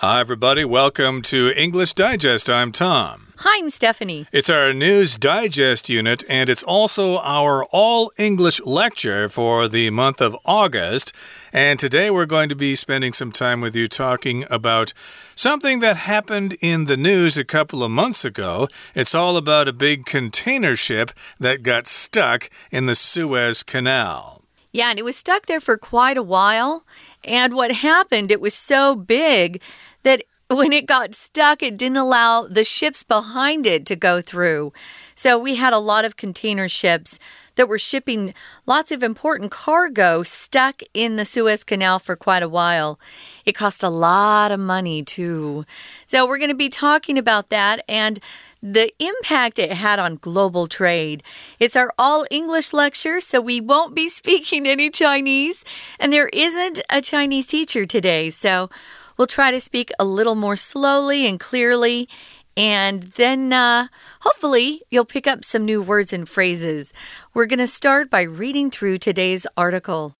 Hi, everybody. Welcome to English Digest. I'm Tom. Hi, I'm Stephanie. It's our News Digest unit, and it's also our all English lecture for the month of August. And today we're going to be spending some time with you talking about something that happened in the news a couple of months ago. It's all about a big container ship that got stuck in the Suez Canal. Yeah, and it was stuck there for quite a while. And what happened, it was so big that when it got stuck, it didn't allow the ships behind it to go through. So we had a lot of container ships that were shipping lots of important cargo stuck in the Suez Canal for quite a while. It cost a lot of money, too. So we're going to be talking about that and the impact it had on global trade. It's our all English lecture, so we won't be speaking any Chinese, and there isn't a Chinese teacher today, so we'll try to speak a little more slowly and clearly. And then uh, hopefully you'll pick up some new words and phrases. We're going to start by reading through today's article.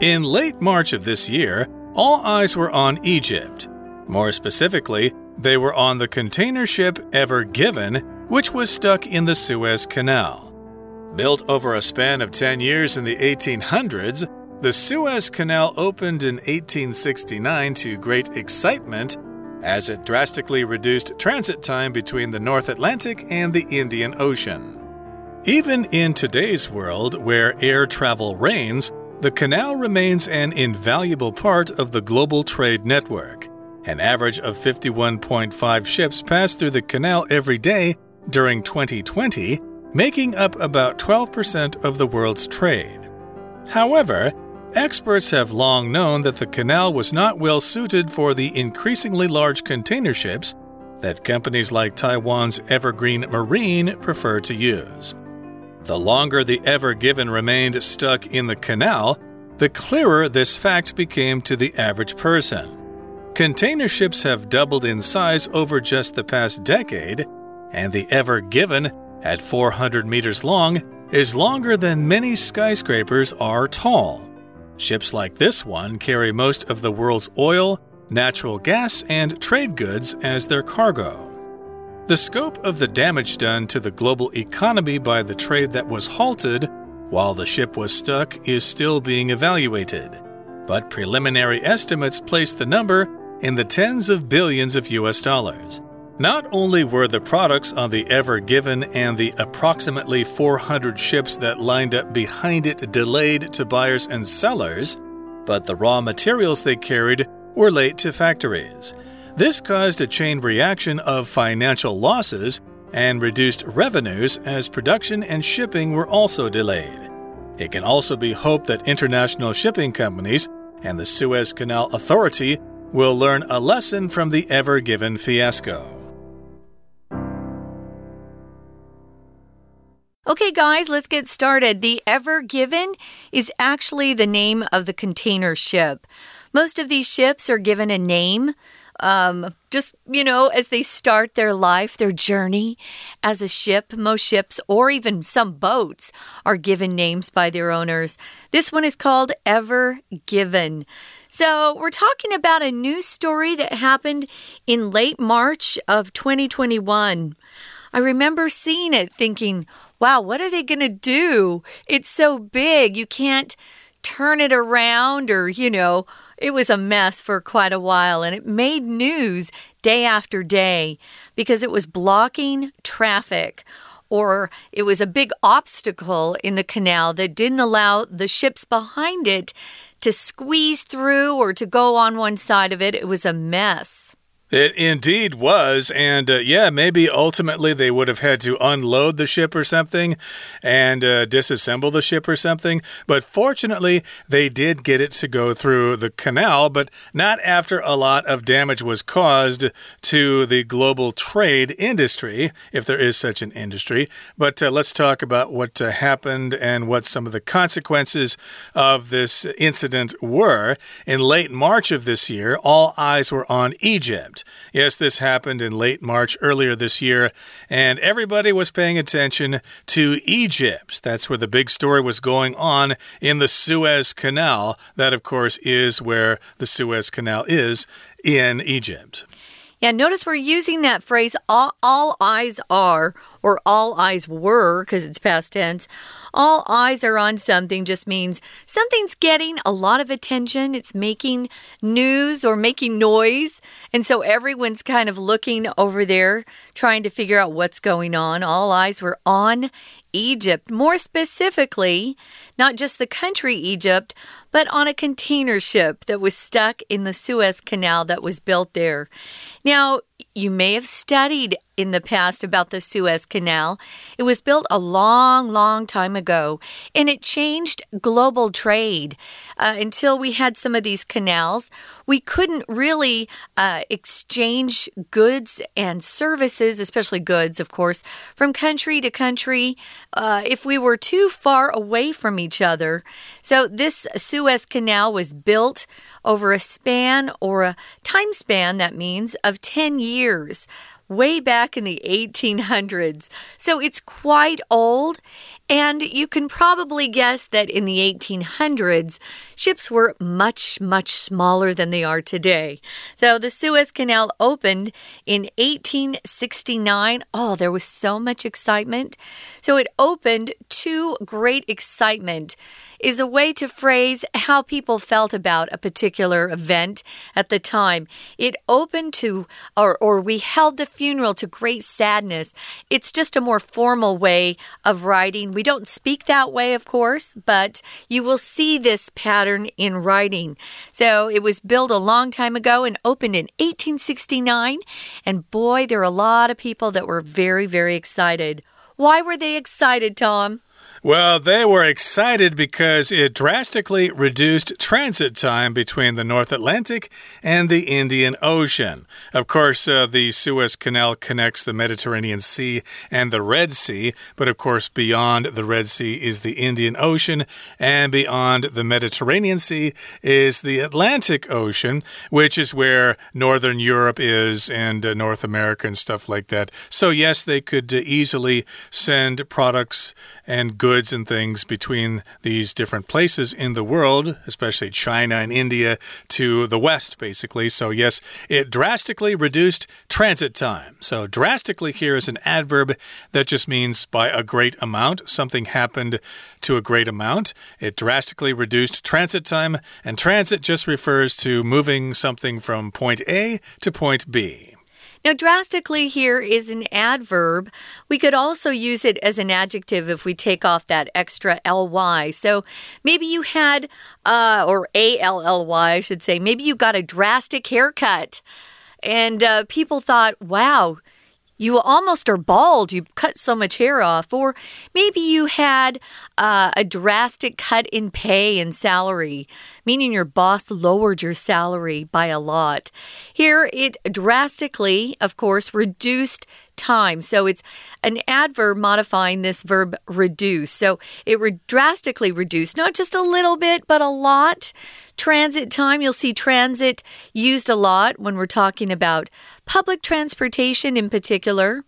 In late March of this year, all eyes were on Egypt. More specifically, they were on the container ship Ever Given, which was stuck in the Suez Canal. Built over a span of 10 years in the 1800s, the Suez Canal opened in 1869 to great excitement as it drastically reduced transit time between the North Atlantic and the Indian Ocean. Even in today's world, where air travel reigns, the canal remains an invaluable part of the global trade network. An average of 51.5 ships passed through the canal every day during 2020, making up about 12% of the world's trade. However, experts have long known that the canal was not well suited for the increasingly large container ships that companies like Taiwan's Evergreen Marine prefer to use. The longer the Ever Given remained stuck in the canal, the clearer this fact became to the average person. Container ships have doubled in size over just the past decade, and the Ever Given, at 400 meters long, is longer than many skyscrapers are tall. Ships like this one carry most of the world's oil, natural gas, and trade goods as their cargo. The scope of the damage done to the global economy by the trade that was halted while the ship was stuck is still being evaluated, but preliminary estimates place the number in the tens of billions of US dollars. Not only were the products on the Ever Given and the approximately 400 ships that lined up behind it delayed to buyers and sellers, but the raw materials they carried were late to factories. This caused a chain reaction of financial losses and reduced revenues as production and shipping were also delayed. It can also be hoped that international shipping companies and the Suez Canal Authority will learn a lesson from the Ever Given fiasco. Okay, guys, let's get started. The Ever Given is actually the name of the container ship. Most of these ships are given a name um, just, you know, as they start their life, their journey as a ship, most ships or even some boats are given names by their owners. This one is called Ever Given. So, we're talking about a news story that happened in late March of 2021. I remember seeing it thinking, wow, what are they going to do? It's so big, you can't turn it around or, you know, it was a mess for quite a while and it made news day after day because it was blocking traffic or it was a big obstacle in the canal that didn't allow the ships behind it to squeeze through or to go on one side of it. It was a mess. It indeed was. And uh, yeah, maybe ultimately they would have had to unload the ship or something and uh, disassemble the ship or something. But fortunately, they did get it to go through the canal, but not after a lot of damage was caused to the global trade industry, if there is such an industry. But uh, let's talk about what uh, happened and what some of the consequences of this incident were. In late March of this year, all eyes were on Egypt. Yes, this happened in late March earlier this year, and everybody was paying attention to Egypt. That's where the big story was going on in the Suez Canal. That, of course, is where the Suez Canal is in Egypt. Yeah, notice we're using that phrase all, all eyes are or all eyes were because it's past tense. All eyes are on something just means something's getting a lot of attention. It's making news or making noise. And so everyone's kind of looking over there trying to figure out what's going on. All eyes were on Egypt. More specifically, not just the country Egypt, but on a container ship that was stuck in the Suez Canal that was built there. Now, you may have studied in the past about the Suez Canal. It was built a long, long time ago, and it changed global trade. Uh, until we had some of these canals, we couldn't really uh, exchange goods and services, especially goods, of course, from country to country uh, if we were too far away from each other. So, this Suez Canal was built over a span or a time span, that means, of 10 years way back in the 1800s. So it's quite old. And you can probably guess that in the 1800s, ships were much, much smaller than they are today. So the Suez Canal opened in 1869. Oh, there was so much excitement. So it opened to great excitement is a way to phrase how people felt about a particular event at the time. It opened to, or, or we held the funeral to great sadness. It's just a more formal way of writing. We don't speak that way, of course, but you will see this pattern in writing. So it was built a long time ago and opened in 1869. And boy, there are a lot of people that were very, very excited. Why were they excited, Tom? Well, they were excited because it drastically reduced transit time between the North Atlantic and the Indian Ocean. Of course, uh, the Suez Canal connects the Mediterranean Sea and the Red Sea, but of course, beyond the Red Sea is the Indian Ocean, and beyond the Mediterranean Sea is the Atlantic Ocean, which is where Northern Europe is and uh, North America and stuff like that. So, yes, they could uh, easily send products and goods and things between these different places in the world, especially China and India, to the West, basically. So, yes, it drastically reduced transit time. So, drastically here is an adverb that just means by a great amount. Something happened to a great amount. It drastically reduced transit time, and transit just refers to moving something from point A to point B. Now, drastically here is an adverb. We could also use it as an adjective if we take off that extra ly. So maybe you had, uh, or a l l y, I should say, maybe you got a drastic haircut. And uh, people thought, wow, you almost are bald. You cut so much hair off. Or maybe you had uh, a drastic cut in pay and salary, meaning your boss lowered your salary by a lot. Here, it drastically, of course, reduced time. So it's an adverb modifying this verb reduce. So it re drastically reduced, not just a little bit, but a lot. Transit time, you'll see transit used a lot when we're talking about public transportation in particular.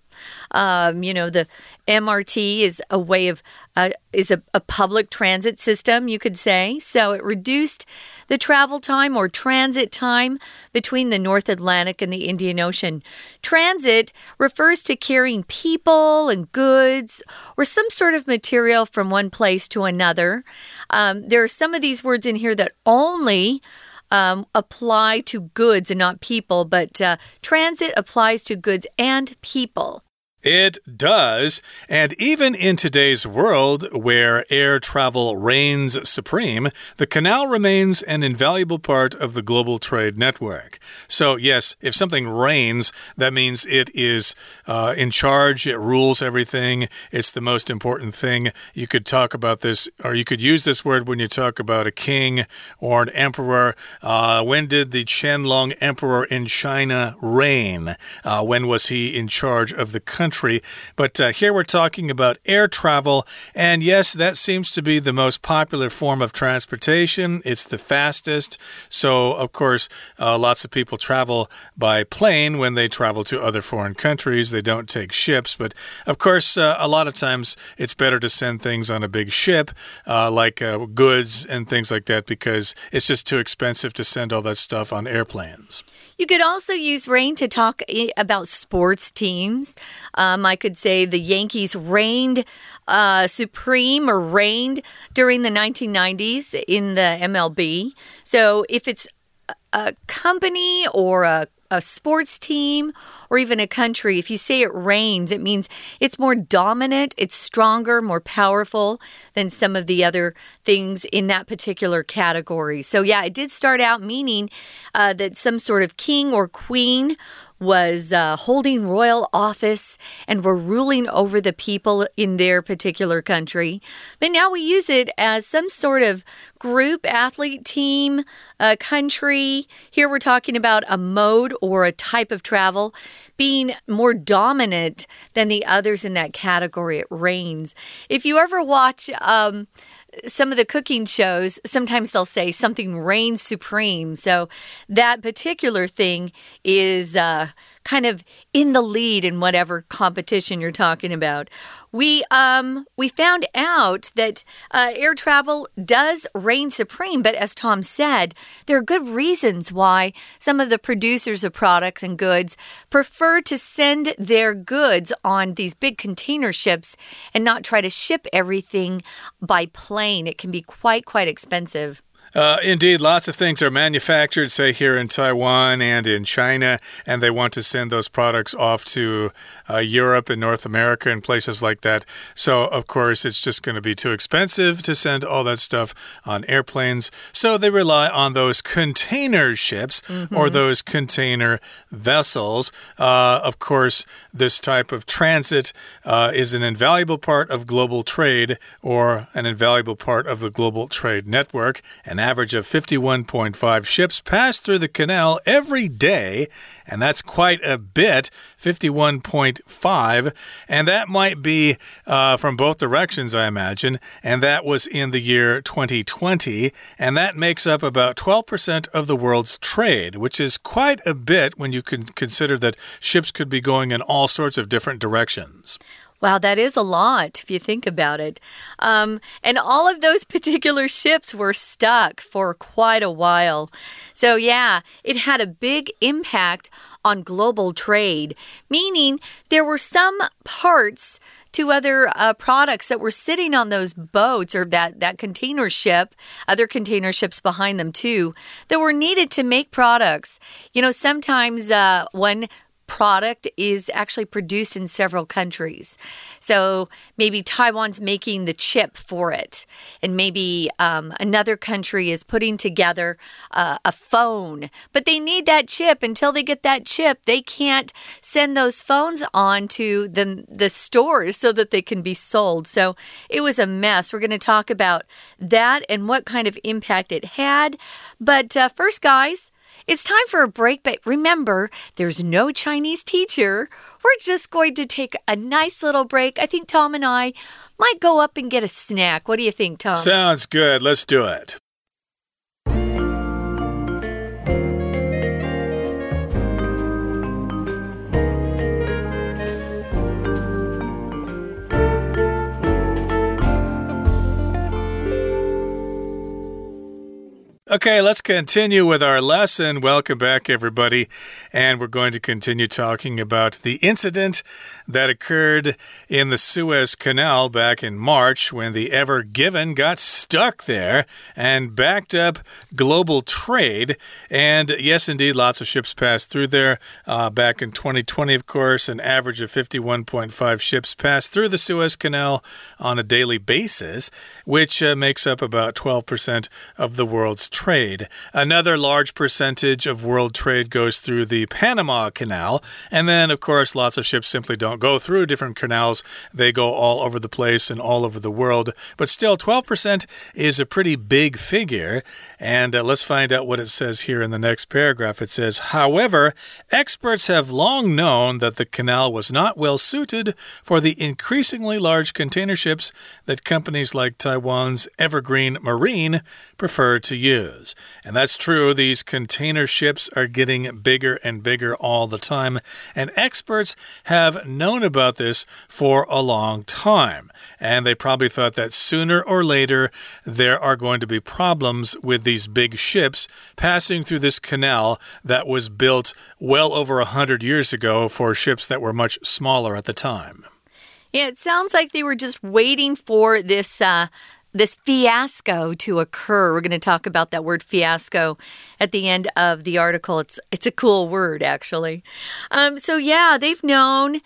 Um, you know, the MRT is a way of uh, is a, a public transit system, you could say. So it reduced the travel time or transit time between the North Atlantic and the Indian Ocean. Transit refers to carrying people and goods or some sort of material from one place to another. Um, there are some of these words in here that only um, apply to goods and not people, but uh, transit applies to goods and people. It does. And even in today's world, where air travel reigns supreme, the canal remains an invaluable part of the global trade network. So, yes, if something reigns, that means it is uh, in charge, it rules everything, it's the most important thing. You could talk about this, or you could use this word when you talk about a king or an emperor. Uh, when did the Qianlong emperor in China reign? Uh, when was he in charge of the country? Country. But uh, here we're talking about air travel. And yes, that seems to be the most popular form of transportation. It's the fastest. So, of course, uh, lots of people travel by plane when they travel to other foreign countries. They don't take ships. But, of course, uh, a lot of times it's better to send things on a big ship, uh, like uh, goods and things like that, because it's just too expensive to send all that stuff on airplanes. You could also use reign to talk about sports teams. Um, I could say the Yankees reigned uh, supreme or reigned during the 1990s in the MLB. So if it's a company or a a sports team or even a country, if you say it reigns, it means it's more dominant, it's stronger, more powerful than some of the other things in that particular category. So, yeah, it did start out meaning uh, that some sort of king or queen was uh, holding royal office and were ruling over the people in their particular country. But now we use it as some sort of group athlete team, a country. Here we're talking about a mode or a type of travel being more dominant than the others in that category. It reigns. If you ever watch, um, some of the cooking shows, sometimes they'll say something reigns supreme. So that particular thing is uh, kind of in the lead in whatever competition you're talking about. We um we found out that uh, air travel does reign supreme, but as Tom said, there are good reasons why some of the producers of products and goods prefer to send their goods on these big container ships and not try to ship everything by plane. It can be quite quite expensive. Uh, indeed, lots of things are manufactured, say, here in Taiwan and in China, and they want to send those products off to uh, Europe and North America and places like that. So, of course, it's just going to be too expensive to send all that stuff on airplanes. So, they rely on those container ships mm -hmm. or mm-hmm. those container vessels. Uh, of course, this type of transit uh, is an invaluable part of global trade or an invaluable part of the global trade network. And average of 51.5 ships pass through the canal every day, and that's quite a bit 51.5. And that might be uh, from both directions, I imagine. And that was in the year 2020. And that makes up about 12% of the world's trade, which is quite a bit when you can consider that ships could be going in all sorts of different directions. Wow, that is a lot if you think about it. Um, and all of those particular ships were stuck for quite a while. So, yeah, it had a big impact on global trade, meaning there were some parts to other uh, products that were sitting on those boats or that, that container ship, other container ships behind them too, that were needed to make products. You know, sometimes uh, one product is actually produced in several countries. So maybe Taiwan's making the chip for it, and maybe um, another country is putting together uh, a phone, but they need that chip. Until they get that chip, they can't send those phones on to the, the stores so that they can be sold. So it was a mess. We're going to talk about that and what kind of impact it had. But uh, first, guys, it's time for a break, but remember, there's no Chinese teacher. We're just going to take a nice little break. I think Tom and I might go up and get a snack. What do you think, Tom? Sounds good. Let's do it. Okay, let's continue with our lesson. Welcome back, everybody. And we're going to continue talking about the incident that occurred in the Suez Canal back in March when the Ever Given got stuck there and backed up global trade. And yes, indeed, lots of ships passed through there. Uh, back in 2020, of course, an average of 51.5 ships passed through the Suez Canal on a daily basis, which uh, makes up about 12% of the world's trade trade. Another large percentage of world trade goes through the Panama Canal. And then, of course, lots of ships simply don't go through different canals. They go all over the place and all over the world. But still, 12% is a pretty big figure. And uh, let's find out what it says here in the next paragraph. It says, however, experts have long known that the canal was not well suited for the increasingly large container ships that companies like Taiwan's Evergreen Marine prefer to use. And that's true. These container ships are getting bigger and bigger all the time. And experts have known about this for a long time. And they probably thought that sooner or later there are going to be problems with these big ships passing through this canal that was built well over a hundred years ago for ships that were much smaller at the time. Yeah, it sounds like they were just waiting for this uh, this fiasco to occur. We're going to talk about that word fiasco at the end of the article. It's it's a cool word actually. Um, so yeah, they've known,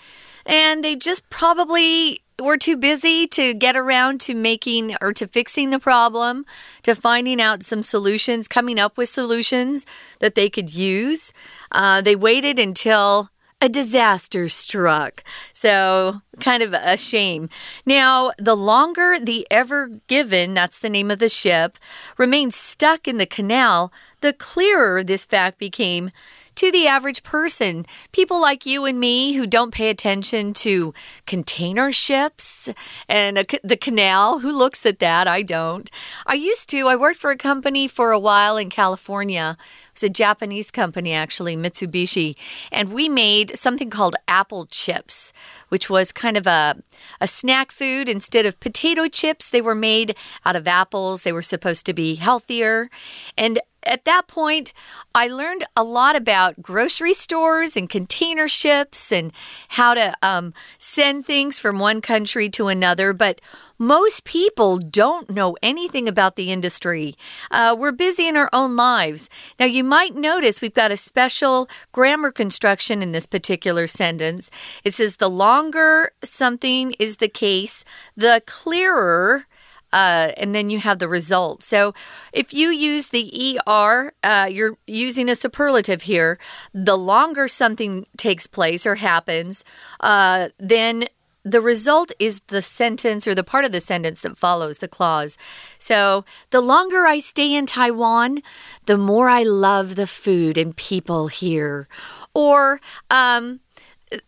and they just probably were too busy to get around to making or to fixing the problem, to finding out some solutions, coming up with solutions that they could use. Uh, they waited until a disaster struck. So, kind of a shame. Now, the longer the Ever Given, that's the name of the ship, remained stuck in the canal, the clearer this fact became to the average person. People like you and me who don't pay attention to container ships and a, the canal. Who looks at that? I don't. I used to. I worked for a company for a while in California. It was a Japanese company, actually, Mitsubishi. And we made something called apple chips, which was kind of a, a snack food. Instead of potato chips, they were made out of apples. They were supposed to be healthier. And at that point, I learned a lot about grocery stores and container ships and how to um, send things from one country to another. But most people don't know anything about the industry. Uh, we're busy in our own lives. Now, you might notice we've got a special grammar construction in this particular sentence. It says, the longer something is the case, the clearer uh, and then you have the result. So if you use the ER, uh, you're using a superlative here. The longer something takes place or happens, uh, then the result is the sentence or the part of the sentence that follows the clause. So, the longer I stay in Taiwan, the more I love the food and people here. Or, um,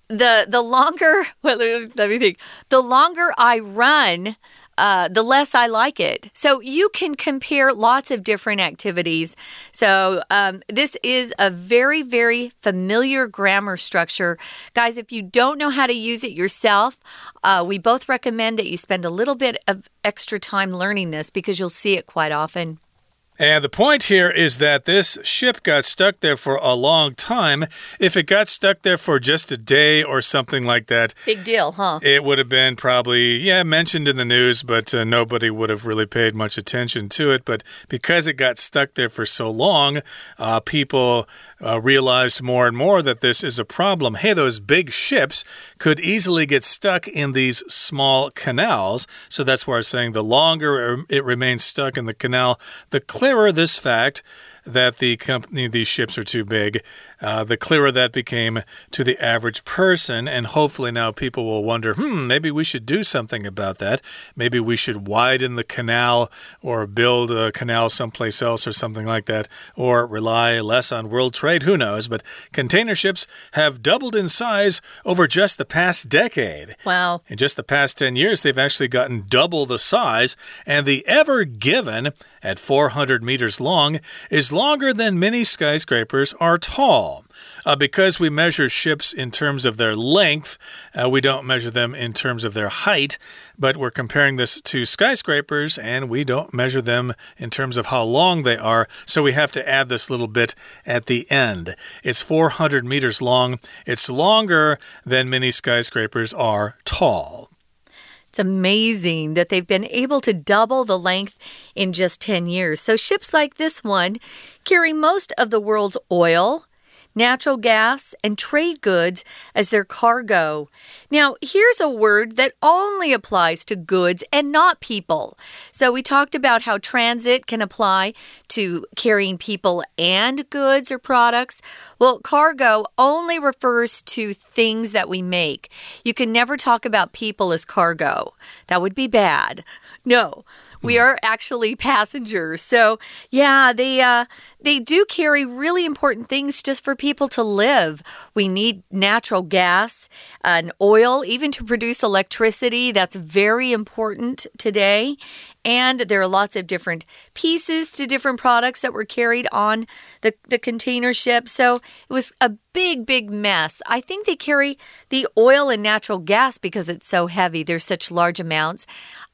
the the longer well, let me think. The longer I run, uh, the less I like it. So you can compare lots of different activities. So um, this is a very, very familiar grammar structure. Guys, if you don't know how to use it yourself, uh, we both recommend that you spend a little bit of extra time learning this because you'll see it quite often. And the point here is that this ship got stuck there for a long time. If it got stuck there for just a day or something like that, big deal, huh? It would have been probably, yeah, mentioned in the news, but uh, nobody would have really paid much attention to it. But because it got stuck there for so long, uh, people uh, realized more and more that this is a problem. Hey, those big ships could easily get stuck in these small canals. So that's why I'm saying the longer it remains stuck in the canal, the clearer this fact that the company these ships are too big, uh, the clearer that became to the average person. And hopefully now people will wonder, hmm, maybe we should do something about that. Maybe we should widen the canal or build a canal someplace else or something like that, or rely less on world trade. Who knows? But container ships have doubled in size over just the past decade. Wow. In just the past 10 years, they've actually gotten double the size. And the Ever Given, at 400 meters long, is longer than many skyscrapers are tall. Uh, because we measure ships in terms of their length, uh, we don't measure them in terms of their height, but we're comparing this to skyscrapers and we don't measure them in terms of how long they are, so we have to add this little bit at the end. It's 400 meters long, it's longer than many skyscrapers are tall. It's amazing that they've been able to double the length in just 10 years. So, ships like this one carry most of the world's oil, natural gas, and trade goods as their cargo. Now, here's a word that only applies to goods and not people. So, we talked about how transit can apply to carrying people and goods or products. Well, cargo only refers to things that we make. You can never talk about people as cargo, that would be bad. No, We are actually passengers. So, yeah, they uh, they do carry really important things just for people to live. We need natural gas and oil, even to produce electricity. That's very important today. And there are lots of different pieces to different products that were carried on the, the container ship. So it was a big, big mess. I think they carry the oil and natural gas because it's so heavy. There's such large amounts.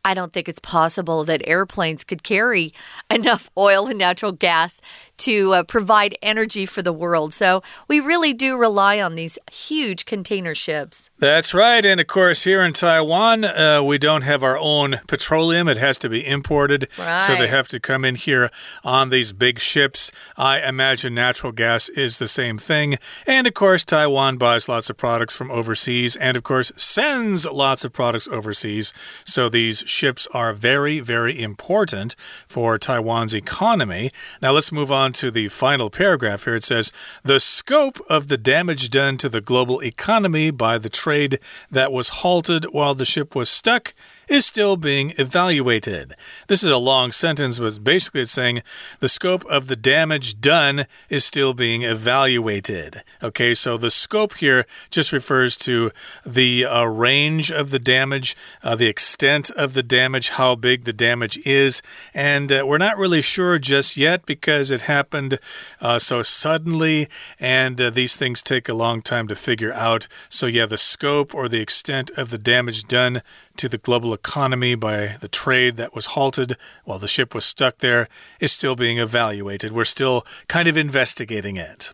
I don't think it's possible that airplanes could carry enough oil and natural gas to uh, provide energy for the world. So we really do rely on these huge container ships. That's right. And of course, here in Taiwan, uh, we don't have our own petroleum, it has to be imported. Right. So they have to come in here on these big ships. I imagine natural gas is the same thing. And of course, Taiwan buys lots of products from overseas and, of course, sends lots of products overseas. So these ships are very, very important for Taiwan's economy. Now let's move on to the final paragraph here. It says The scope of the damage done to the global economy by the trade that was halted while the ship was stuck is still being evaluated. This is a long sentence, but basically it's saying the scope of the damage done is still being evaluated. Okay, so the scope here just refers to the uh, range of the damage, uh, the extent of the damage, how big the damage is, and uh, we're not really sure just yet because it happened uh, so suddenly, and uh, these things take a long time to figure out. So, yeah, the scope or the extent of the damage done to the global economy by the trade that was halted while the ship was stuck there is still being evaluated. We're still kind of investigating it.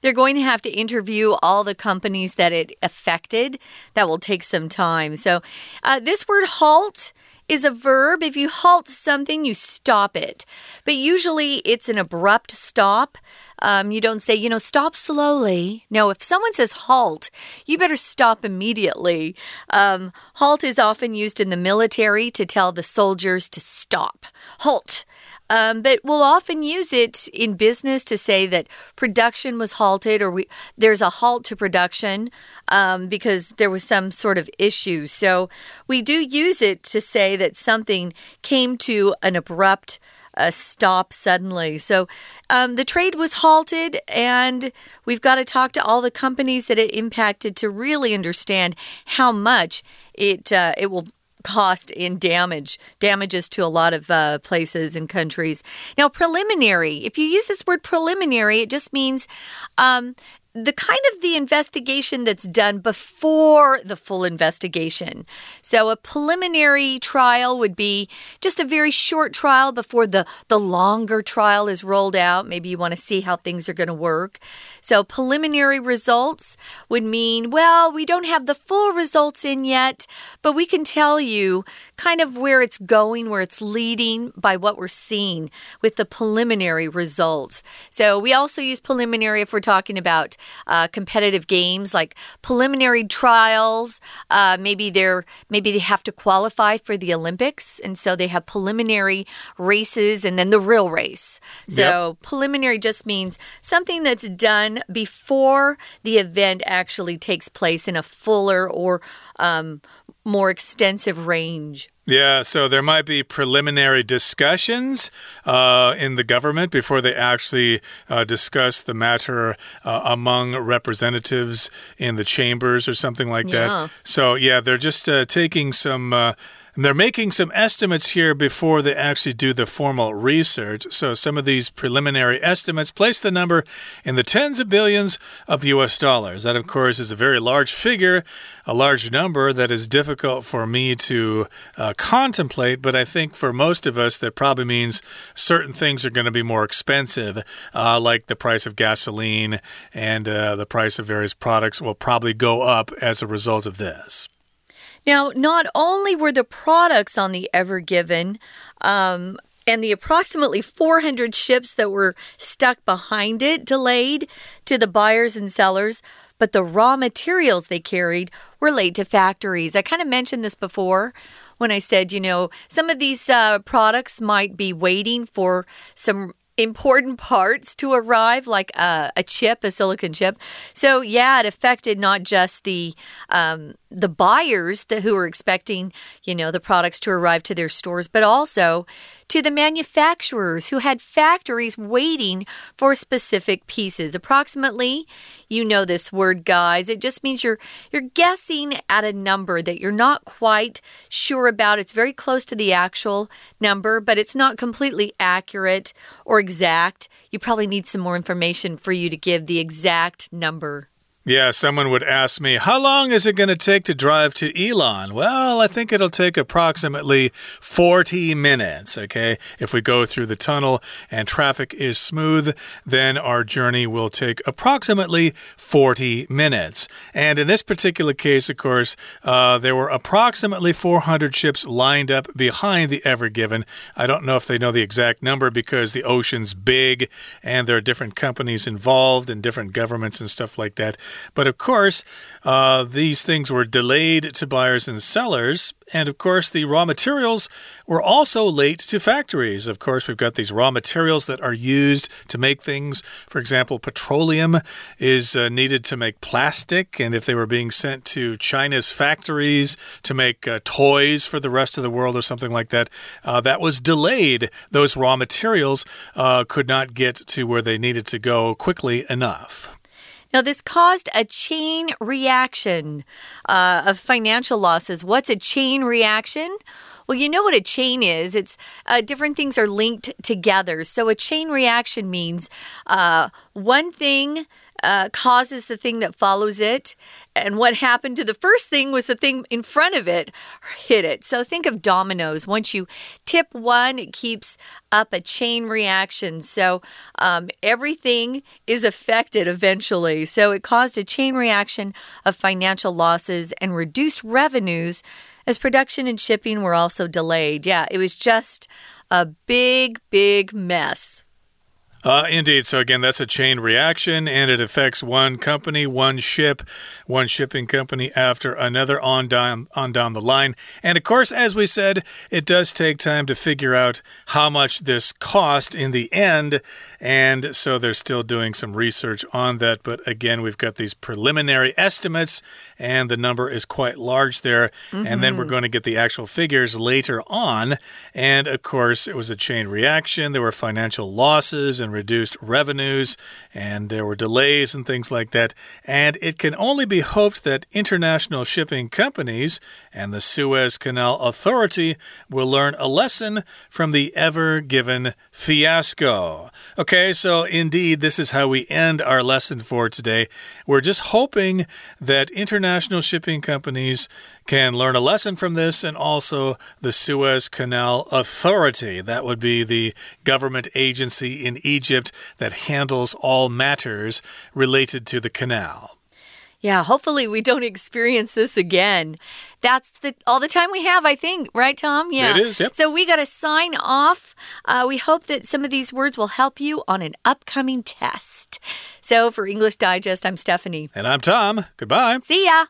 They're going to have to interview all the companies that it affected. That will take some time. So, uh, this word halt is a verb. If you halt something, you stop it. But usually it's an abrupt stop. Um, you don't say, you know, stop slowly. No, if someone says halt, you better stop immediately. Um, halt is often used in the military to tell the soldiers to stop. Halt. Um, but we'll often use it in business to say that production was halted or we, there's a halt to production um, because there was some sort of issue. So we do use it to say that something came to an abrupt uh, stop suddenly. So um, the trade was halted, and we've got to talk to all the companies that it impacted to really understand how much it uh, it will cost in damage, damages to a lot of uh, places and countries. Now, preliminary, if you use this word preliminary, it just means um, the kind of the investigation that's done before the full investigation. So a preliminary trial would be just a very short trial before the the longer trial is rolled out. Maybe you want to see how things are going to work. So preliminary results would mean, well, we don't have the full results in yet, but we can tell you kind of where it's going, where it's leading by what we're seeing with the preliminary results. So we also use preliminary if we're talking about uh, competitive games like preliminary trials. Uh, maybe they're maybe they have to qualify for the Olympics, and so they have preliminary races and then the real race. So yep. preliminary just means something that's done before the event actually takes place in a fuller or um, more extensive range. Yeah, so there might be preliminary discussions uh, in the government before they actually uh, discuss the matter uh, among representatives in the chambers or something like yeah. that. So, yeah, they're just uh, taking some uh, and they're making some estimates here before they actually do the formal research. So some of these preliminary estimates place the number in the tens of billions of US dollars. That, of course, is a very large figure, a large number that is difficult for me to uh, contemplate. But I think for most of us, that probably means certain things are going to be more expensive, uh, like the price of gasoline and uh, the price of various products will probably go up as a result of this. Now, not only were the products on the Ever Given um, and the approximately 400 ships that were stuck behind it delayed to the buyers and sellers, but the raw materials they carried were laid to factories. I kind of mentioned this before when I said, you know, some of these uh, products might be waiting for some important parts to arrive, like a, a, chip, a silicon chip. So yeah, it affected not just the um, the buyers that who were expecting, you know, the products to arrive to their stores, but also to the manufacturers who had factories waiting for specific pieces. Approximately, you know this word, guys. It just means you're you're guessing at a number that you're not quite sure about. It's very close to the actual number, but it's not completely accurate or exact. You probably need some more information for you to give the exact number. Yeah, someone would ask me, How long is it going to take to drive to Yilan? Well, I think it'll take approximately 40 minutes. Okay. If we go through the tunnel and traffic is smooth, then our journey will take approximately 40 minutes. And in this particular case, of course, uh, there were approximately 400 ships lined up behind the Ever Given. I don't know if they know the exact number because the ocean's big and there are different companies involved and different governments and stuff like that. But of course, uh, these things were delayed to buyers and sellers. And of course, the raw materials were also late to factories. Of course, we've got these raw materials that are used to make things. For example, petroleum is uh, needed to make plastic. And if they were being sent to China's factories to make uh, toys for the rest of the world or something like that, uh, that was delayed. Those raw materials uh, could not get to where they needed to go quickly enough. Now, this caused a chain reaction uh, of financial losses. What's a chain reaction? Well, you know what a chain is. It's uh, different things are linked together. So a chain reaction means uh, one thing uh, causes the thing that follows it. And what happened to the first thing was the thing in front of it hit it. So think of dominoes. Once you tip one, it keeps up a chain reaction. So um, everything is affected eventually. So it caused a chain reaction of financial losses and reduced revenues as production and shipping were also delayed. Yeah, it was just a big, big mess. Uh, indeed. So, again, that's a chain reaction and it affects one company, one ship, one shipping company after another on down, on down the line. And of course, as we said, it does take time to figure out how much this cost in the end. And so they're still doing some research on that. But again, we've got these preliminary estimates and the number is quite large there. Mm -hmm. And then we're mm-hmm. going to get the actual figures later on. And of course, it was a chain reaction. There were financial losses and and reduced revenues, and there were delays and things like that. And it can only be hoped that international shipping companies and the Suez Canal Authority will learn a lesson from the ever given fiasco. Okay, so indeed, this is how we end our lesson for today. We're just hoping that international shipping companies can learn a lesson from this, and also the Suez Canal Authority. That would be the government agency in Egypt that handles all matters related to the canal. Yeah, hopefully we don't experience this again. That's the all the time we have, I think, right, Tom? Yeah, it is. Yep. So we got to sign off. Uh, we hope that some of these words will help you on an upcoming test. So for English Digest, I'm Stephanie, and I'm Tom. Goodbye. See ya.